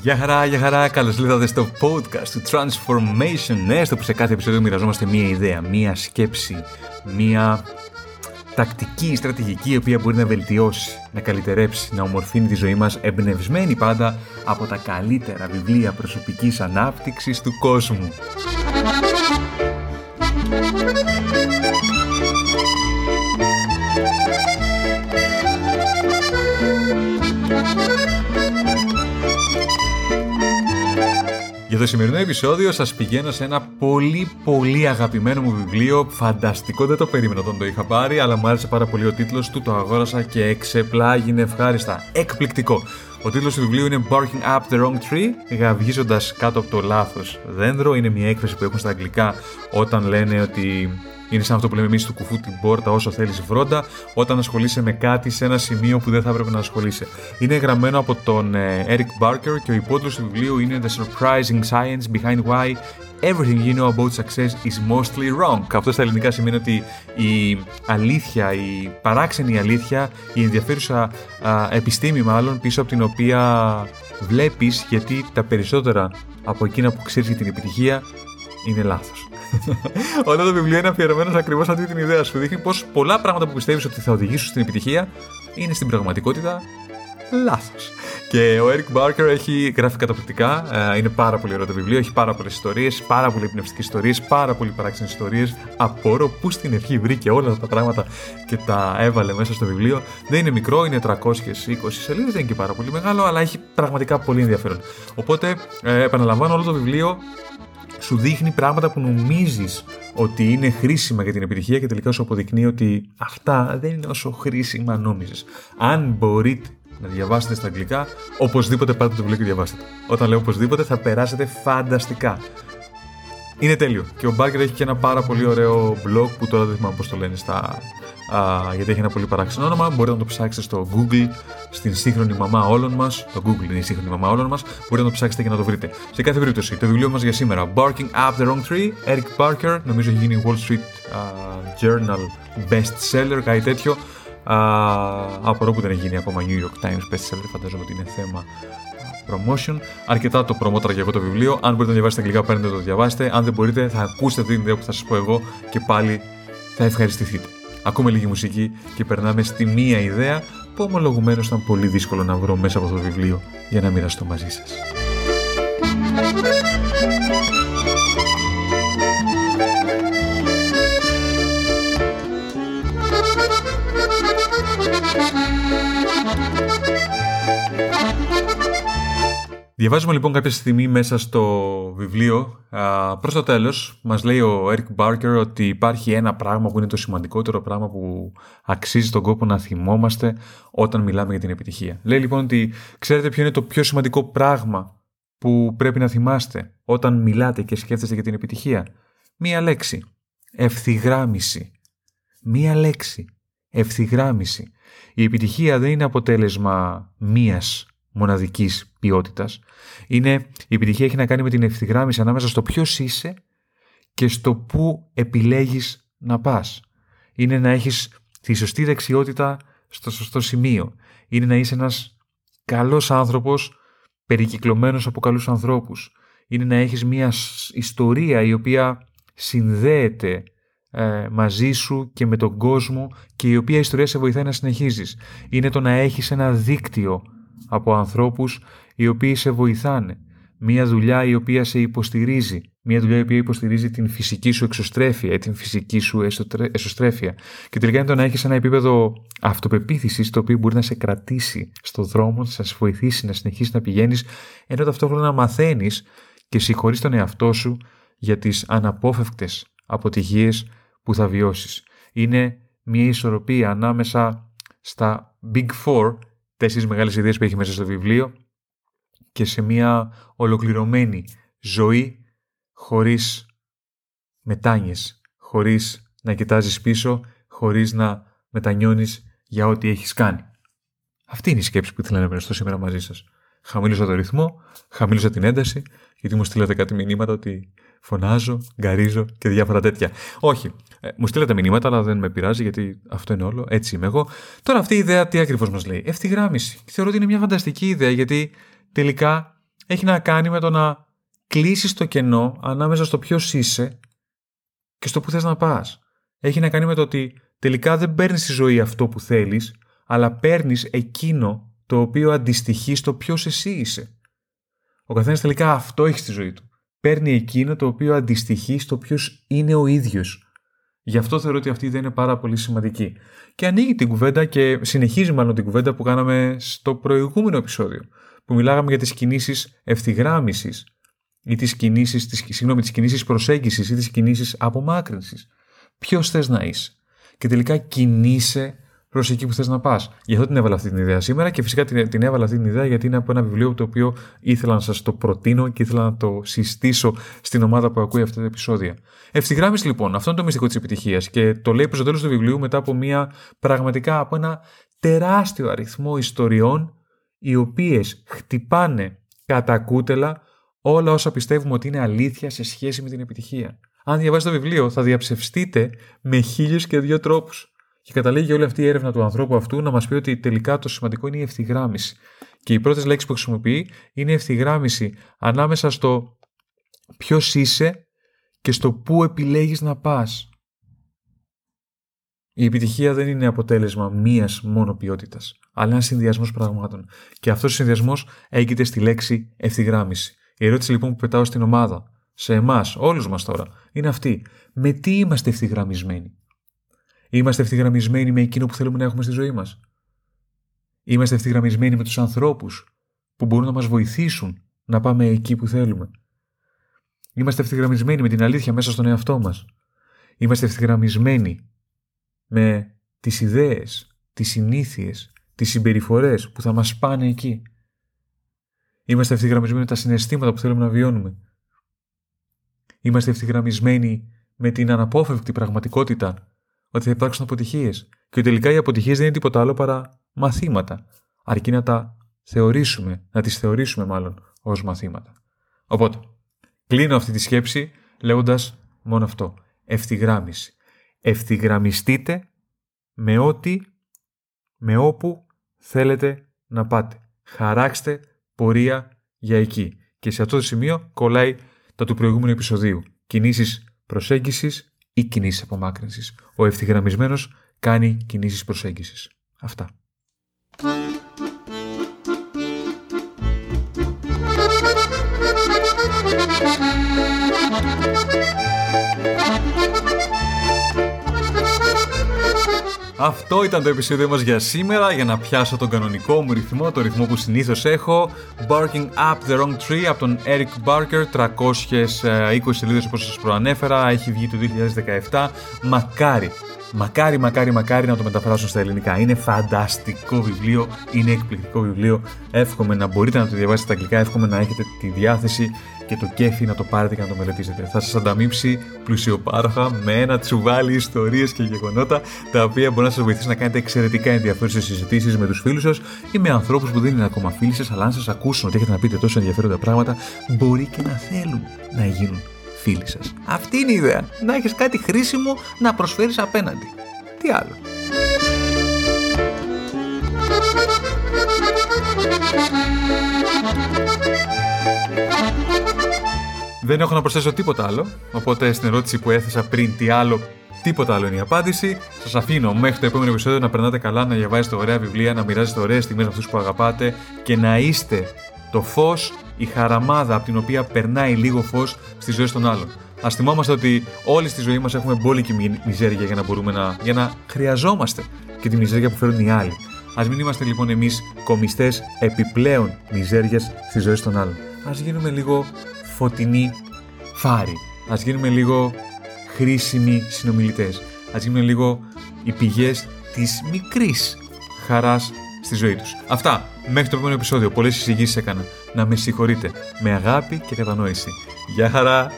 Γεια χαρά, γεια χαρά, καλώς ήρθατε στο podcast του Transformation Ναι, στο που σε κάθε επεισόδιο μοιραζόμαστε μία ιδέα, μία σκέψη, μία τακτική, στρατηγική η οποία μπορεί να βελτιώσει, να καλυτερέψει, να ομορφύνει τη ζωή μας εμπνευσμένη πάντα από τα καλύτερα βιβλία προσωπικής ανάπτυξης του κόσμου. Για το σημερινό επεισόδιο σας πηγαίνω σε ένα πολύ πολύ αγαπημένο μου βιβλίο. Φανταστικό, δεν το περίμενα όταν το είχα πάρει Αλλά μου άρεσε πάρα πολύ ο τίτλος του, το αγόρασα και εξεπλάγινε ευχάριστα. Εκπληκτικό. Ο τίτλος του βιβλίου είναι Barking Up the Wrong Tree, γαβγίζοντας κάτω από το λάθος δέντρο. Είναι μια έκφραση που έχουν στα αγγλικά όταν λένε ότι είναι σαν αυτό που λέμε εμείς του κουφού την πόρτα όσο θέλεις βρόντα, όταν ασχολείσαι με κάτι σε ένα σημείο που δεν θα έπρεπε να ασχολείσαι. Είναι γραμμένο από τον ε, Eric Barker και ο υπότιτλος του βιβλίου είναι The Surprising Science Behind Why Everything you know about success is mostly wrong. Αυτό στα ελληνικά σημαίνει ότι η αλήθεια, η παράξενη αλήθεια, η ενδιαφέρουσα α, επιστήμη μάλλον πίσω από την οποία βλέπεις γιατί τα περισσότερα από εκείνα που ξέρεις για την επιτυχία είναι λάθος. Όλο το βιβλίο είναι αφιερωμένο ακριβώς αυτή την ιδέα. Σου δείχνει πως πολλά πράγματα που πιστεύεις ότι θα οδηγήσουν στην επιτυχία είναι στην πραγματικότητα λάθος. Και ο Eric Barker έχει γράφει καταπληκτικά. Ε, είναι πάρα πολύ ωραίο το βιβλίο. Έχει πάρα πολλές ιστορίες, πάρα πολύ πνευστικέ ιστορίες, πάρα πολύ παράξενες ιστορίες. Απορώ που στην αρχή βρήκε όλα αυτά τα πράγματα και τα έβαλε μέσα στο βιβλίο. Δεν είναι μικρό, είναι 320 σελίδες, δεν είναι και πάρα πολύ μεγάλο, αλλά έχει πραγματικά πολύ ενδιαφέρον. Οπότε, ε, επαναλαμβάνω, όλο το βιβλίο σου δείχνει πράγματα που νομίζεις ότι είναι χρήσιμα για την επιτυχία και τελικά σου αποδεικνύει ότι αυτά δεν είναι όσο χρήσιμα νόμιζες. Αν μπορείτε να διαβάσετε στα αγγλικά, οπωσδήποτε πάτε το βιβλίο και διαβάστε Όταν λέω οπωσδήποτε θα περάσετε φανταστικά. Είναι τέλειο. Και ο Μπάρκερ έχει και ένα πάρα πολύ ωραίο blog που τώρα δεν θυμάμαι πώς το λένε στα. Α, γιατί έχει ένα πολύ παράξενο όνομα. Μπορείτε να το ψάξετε στο Google, στην σύγχρονη μαμά όλων μας. Το Google είναι η σύγχρονη μαμά όλων μας. Μπορείτε να το ψάξετε και να το βρείτε. Σε κάθε περίπτωση, το βιβλίο μας για σήμερα. Barking Up the Wrong Tree, Eric Barker. Νομίζω έχει γίνει Wall Street uh, Journal best seller, κάτι τέτοιο. Uh, απορώ που δεν έχει γίνει ακόμα New York Times best seller. Φαντάζομαι ότι είναι θέμα promotion. Αρκετά το προμότρα για εγώ το βιβλίο. Αν μπορείτε να διαβάσετε αγγλικά, παίρνετε το διαβάσετε. Αν δεν μπορείτε, θα ακούσετε την ιδέα που θα σας πω εγώ και πάλι θα ευχαριστηθείτε. Ακούμε λίγη μουσική και περνάμε στη μία ιδέα που ομολογουμένως ήταν πολύ δύσκολο να βρω μέσα από αυτό το βιβλίο για να μοιραστώ μαζί σας. Διαβάζουμε λοιπόν κάποια στιγμή μέσα στο βιβλίο, α, προς το τέλος, μας λέει ο Eric Barker ότι υπάρχει ένα πράγμα που είναι το σημαντικότερο πράγμα που αξίζει τον κόπο να θυμόμαστε όταν μιλάμε για την επιτυχία. Λέει λοιπόν ότι ξέρετε ποιο είναι το πιο σημαντικό πράγμα που πρέπει να θυμάστε όταν μιλάτε και σκέφτεστε για την επιτυχία; Μία λέξη. Ευθυγράμμιση. Μία λέξη. Ευθυγράμμιση. Η επιτυχία δεν είναι αποτέλεσμα μίας μοναδικής ποιότητας. Είναι, η επιτυχία έχει να κάνει με την ευθυγράμμιση ανάμεσα στο ποιος είσαι και στο πού επιλέγεις να πας. Είναι να έχεις τη σωστή δεξιότητα στο σωστό σημείο. Είναι να είσαι ένας καλός άνθρωπος περικυκλωμένος από καλούς ανθρώπους. Είναι να έχεις μια ιστορία η οποία συνδέεται ε, μαζί σου και με τον κόσμο και η οποία ιστορία σε βοηθάει να συνεχίζεις. Είναι το να έχεις ένα δίκτυο από ανθρώπους οι οποίοι σε βοηθάνε. Μια δουλειά η οποία σε υποστηρίζει. Μια δουλειά η οποία υποστηρίζει την φυσική σου εξωστρέφεια, την φυσική σου εσωστρέφεια. Και τελικά είναι το να έχεις ένα επίπεδο αυτοπεποίθησης το οποίο μπορεί να σε κρατήσει στο δρόμο, να σε βοηθήσει να συνεχίσεις να πηγαίνεις, ενώ ταυτόχρονα μαθαίνεις και συγχωρείς τον εαυτό σου για τις αναπόφευκτες αποτυχίες που θα βιώσεις. Είναι μια ισορροπία ανάμεσα στα Big Four τέσσερις μεγάλες ιδέες που έχει μέσα στο βιβλίο και σε μια ολοκληρωμένη ζωή χωρίς μετάνιες, χωρίς να κοιτάζεις πίσω, χωρίς να μετανιώνεις για ό,τι έχεις κάνει. Αυτή είναι η σκέψη που ήθελα να μοιραστώ σήμερα μαζί σας. Χαμήλωσα το ρυθμό, χαμήλωσα την ένταση, γιατί μου στείλατε κάτι μηνύματα ότι φωνάζω, γκαρίζω και διάφορα τέτοια. Όχι. Ε, μου στείλατε μηνύματα, αλλά δεν με πειράζει γιατί αυτό είναι όλο. Έτσι είμαι εγώ. Τώρα αυτή η ιδέα τι ακριβώς μας λέει; Ευθυγράμμιση. Θεωρώ ότι είναι μια φανταστική ιδέα γιατί τελικά έχει να κάνει με το να κλείσεις το κενό ανάμεσα στο ποιος είσαι και στο που θες να πας. Έχει να κάνει με το ότι τελικά δεν παίρνεις στη ζωή αυτό που θέλεις, αλλά παίρνεις εκείνο το οποίο αντιστοιχεί στο ποιος εσύ είσαι. Ο καθένας τελικά αυτό έχει στη ζωή του. Παίρνει εκείνο το οποίο αντιστοιχεί στο ποιος είναι ο ίδιος. Γι' αυτό θεωρώ ότι αυτή δεν είναι πάρα πολύ σημαντική. Και ανοίγει την κουβέντα και συνεχίζει μάλλον την κουβέντα που κάναμε στο προηγούμενο επεισόδιο, που μιλάγαμε για τις κινήσεις ευθυγράμμισης ή τις κινήσεις, τις, συγγνώμη, τις κινήσεις προσέγγισης ή τις κινήσεις απομάκρυνσης. Ποιος θες να είσαι. Και τελικά κινείσαι προ εκεί που θες να πας. Γι' αυτό την έβαλα αυτή την ιδέα σήμερα και φυσικά την, την έβαλα αυτή την ιδέα γιατί είναι από ένα βιβλίο το οποίο ήθελα να σας το προτείνω και ήθελα να το συστήσω στην ομάδα που ακούει αυτά τα επεισόδια. Ευθυγράμμιση λοιπόν, αυτό είναι το μυστικό της επιτυχίας και το λέει προς το τέλος του βιβλίου μετά από μια πραγματικά από ένα τεράστιο αριθμό ιστοριών οι οποίες χτυπάνε κατά κούτελα όλα όσα πιστεύουμε ότι είναι αλήθεια σε σχέση με την επιτυχία. Αν διαβάσετε το βιβλίο, θα διαψευστείτε με χίλιους και δύο τρόπους. Και καταλήγει όλη αυτή η έρευνα του ανθρώπου αυτού να μας πει ότι τελικά το σημαντικό είναι η ευθυγράμμιση. Και οι πρώτες λέξεις που χρησιμοποιεί είναι η ευθυγράμμιση ανάμεσα στο ποιος είσαι και στο πού επιλέγεις να πας. Η επιτυχία δεν είναι αποτέλεσμα μίας μόνο ποιότητας, αλλά ένας συνδυασμός πραγμάτων. Και αυτός ο συνδυασμός έγκυται στη λέξη ευθυγράμμιση. Η ερώτηση λοιπόν που πετάω στην ομάδα, σε εμάς, όλους μας τώρα, είναι αυτή. Με τι είμαστε ευθυγραμμισμένοι; Είμαστε ευθυγραμμισμένοι με εκείνο που θέλουμε να έχουμε στη ζωή μας. Είμαστε ευθυγραμμισμένοι με τους ανθρώπους που μπορούν να μας βοηθήσουν να πάμε εκεί που θέλουμε. Είμαστε ευθυγραμμισμένοι με την αλήθεια μέσα στον εαυτό μας. Είμαστε ευθυγραμμισμένοι με τις ιδέες, τις συνήθειες, τις συμπεριφορές που θα μας πάνε εκεί. Είμαστε ευθυγραμμισμένοι με τα συναισθήματα που θέλουμε να βιώνουμε. Είμαστε ευθυγραμμισμένοι με την αναπόφευκτη πραγματικότητα ότι θα υπάρξουν αποτυχίες. Και τελικά οι αποτυχίες δεν είναι τίποτα άλλο παρά μαθήματα. Αρκεί να τα θεωρήσουμε, να τις θεωρήσουμε μάλλον ως μαθήματα. Οπότε, κλείνω αυτή τη σκέψη λέγοντας μόνο αυτό. Ευθυγράμμιση. Ευθυγραμμιστείτε με ό,τι, με όπου θέλετε να πάτε. Χαράξτε πορεία για εκεί. Και σε αυτό το σημείο κολλάει τα του προηγούμενου επεισοδίου. Κινήσεις προσέγγισης ή κινήσεις απομάκρυνσης. Ο ευθυγραμμισμένος κάνει κινήσεις προσέγγισης. Αυτά. Αυτό ήταν το επεισόδιο μας για σήμερα για να πιάσω τον κανονικό μου ρυθμό, το ρυθμό που συνήθως έχω Barking Up the Wrong Tree από τον Eric Barker 320 σελίδες όπως σας προανέφερα, έχει βγει το 2017 Μακάρι Μακάρι, μακάρι, μακάρι να το μεταφράσουν στα ελληνικά. Είναι φανταστικό βιβλίο, είναι εκπληκτικό βιβλίο. Εύχομαι να μπορείτε να το διαβάσετε στα αγγλικά, εύχομαι να έχετε τη διάθεση και το κέφι να το πάρετε και να το μελετήσετε. Θα σας ανταμείψει πλουσιοπάροχα με ένα τσουβάλι ιστορίες και γεγονότα τα οποία μπορεί να σας βοηθήσει να κάνετε εξαιρετικά ενδιαφέρουσες συζητήσεις με τους φίλους σας ή με ανθρώπους που δεν είναι ακόμα φίλοι σας, αλλά αν σας ακούσουν ότι έχετε να πείτε τόσο ενδιαφέροντα πράγματα, μπορεί και να θέλουν να γίνουν φίλοι σας. Αυτή είναι η ιδέα. Να έχεις κάτι χρήσιμο να προσφέρεις απέναντι. Τι άλλο; Δεν έχω να προσθέσω τίποτα άλλο, οπότε στην ερώτηση που έθεσα πριν τι άλλο, τίποτα άλλο είναι η απάντηση. Σας αφήνω μέχρι το επόμενο επεισόδιο να περνάτε καλά, να διαβάζετε ωραία βιβλία, να μοιράζετε ωραίες στιγμές με αυτούς που αγαπάτε και να είστε το φως η χαραμάδα από την οποία περνάει λίγο φως στη ζωή των άλλων. Α θυμόμαστε ότι όλοι στη ζωή μας έχουμε μπόλικη μιζέρια για να μπορούμε να, για να χρειαζόμαστε και τη μιζέρια που φέρουν οι άλλοι. Α μην είμαστε λοιπόν εμείς κομιστές επιπλέον μιζέριας στη ζωή των άλλων. Α γίνουμε λίγο φωτεινοί φάροι. Α γίνουμε λίγο χρήσιμοι συνομιλητές. Α γίνουμε λίγο οι πηγές της μικρής χαράς στη ζωή τους. Αυτά. Μέχρι το επόμενο επεισόδιο. Πολλές εισηγήσεις έκανα. Να με συγχωρείτε. Με αγάπη και κατανόηση. Γεια χαρά!